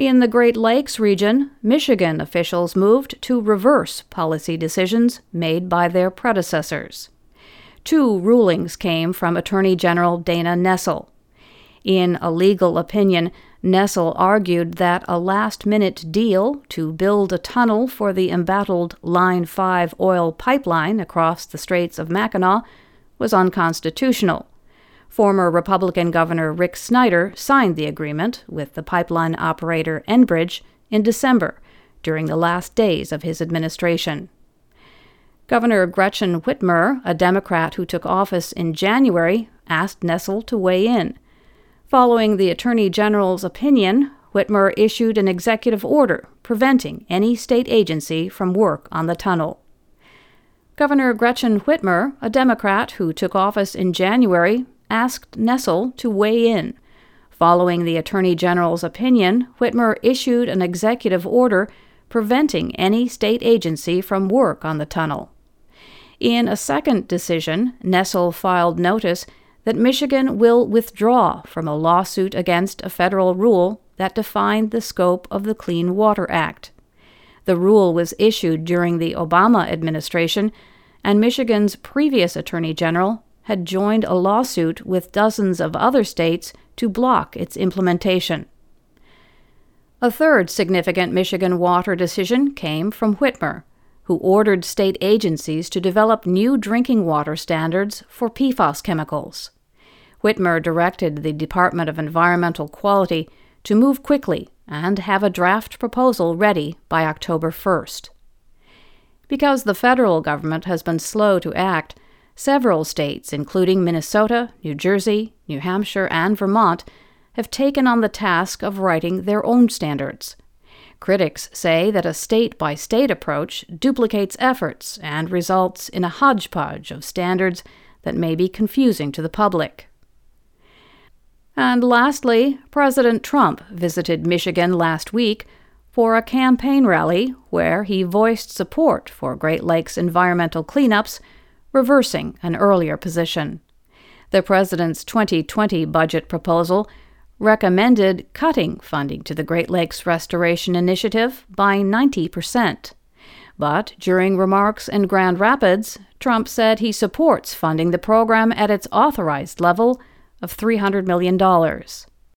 In the Great Lakes region, Michigan officials moved to reverse policy decisions made by their predecessors. Two rulings came from Attorney General Dana Nessel. In a legal opinion, Nessel argued that a last minute deal to build a tunnel for the embattled Line 5 oil pipeline across the Straits of Mackinac was unconstitutional. Former Republican Governor Rick Snyder signed the agreement with the pipeline operator Enbridge in December, during the last days of his administration. Governor Gretchen Whitmer, a Democrat who took office in January, asked Nessel to weigh in. Following the Attorney General's opinion, Whitmer issued an executive order preventing any state agency from work on the tunnel. Governor Gretchen Whitmer, a Democrat who took office in January, asked Nessel to weigh in. Following the Attorney General's opinion, Whitmer issued an executive order preventing any state agency from work on the tunnel. In a second decision, Nessel filed notice that Michigan will withdraw from a lawsuit against a federal rule that defined the scope of the Clean Water Act. The rule was issued during the Obama administration, and Michigan's previous Attorney General had joined a lawsuit with dozens of other states to block its implementation. A third significant Michigan water decision came from Whitmer, who ordered state agencies to develop new drinking water standards for PFAS chemicals. Whitmer directed the Department of Environmental Quality to move quickly and have a draft proposal ready by October 1st. Because the federal government has been slow to act, several states, including Minnesota, New Jersey, New Hampshire, and Vermont, have taken on the task of writing their own standards. Critics say that a state by state approach duplicates efforts and results in a hodgepodge of standards that may be confusing to the public. And lastly, President Trump visited Michigan last week for a campaign rally where he voiced support for Great Lakes environmental cleanups, reversing an earlier position. The president's 2020 budget proposal recommended cutting funding to the Great Lakes Restoration Initiative by 90%. But during remarks in Grand Rapids, Trump said he supports funding the program at its authorized level of $300 million.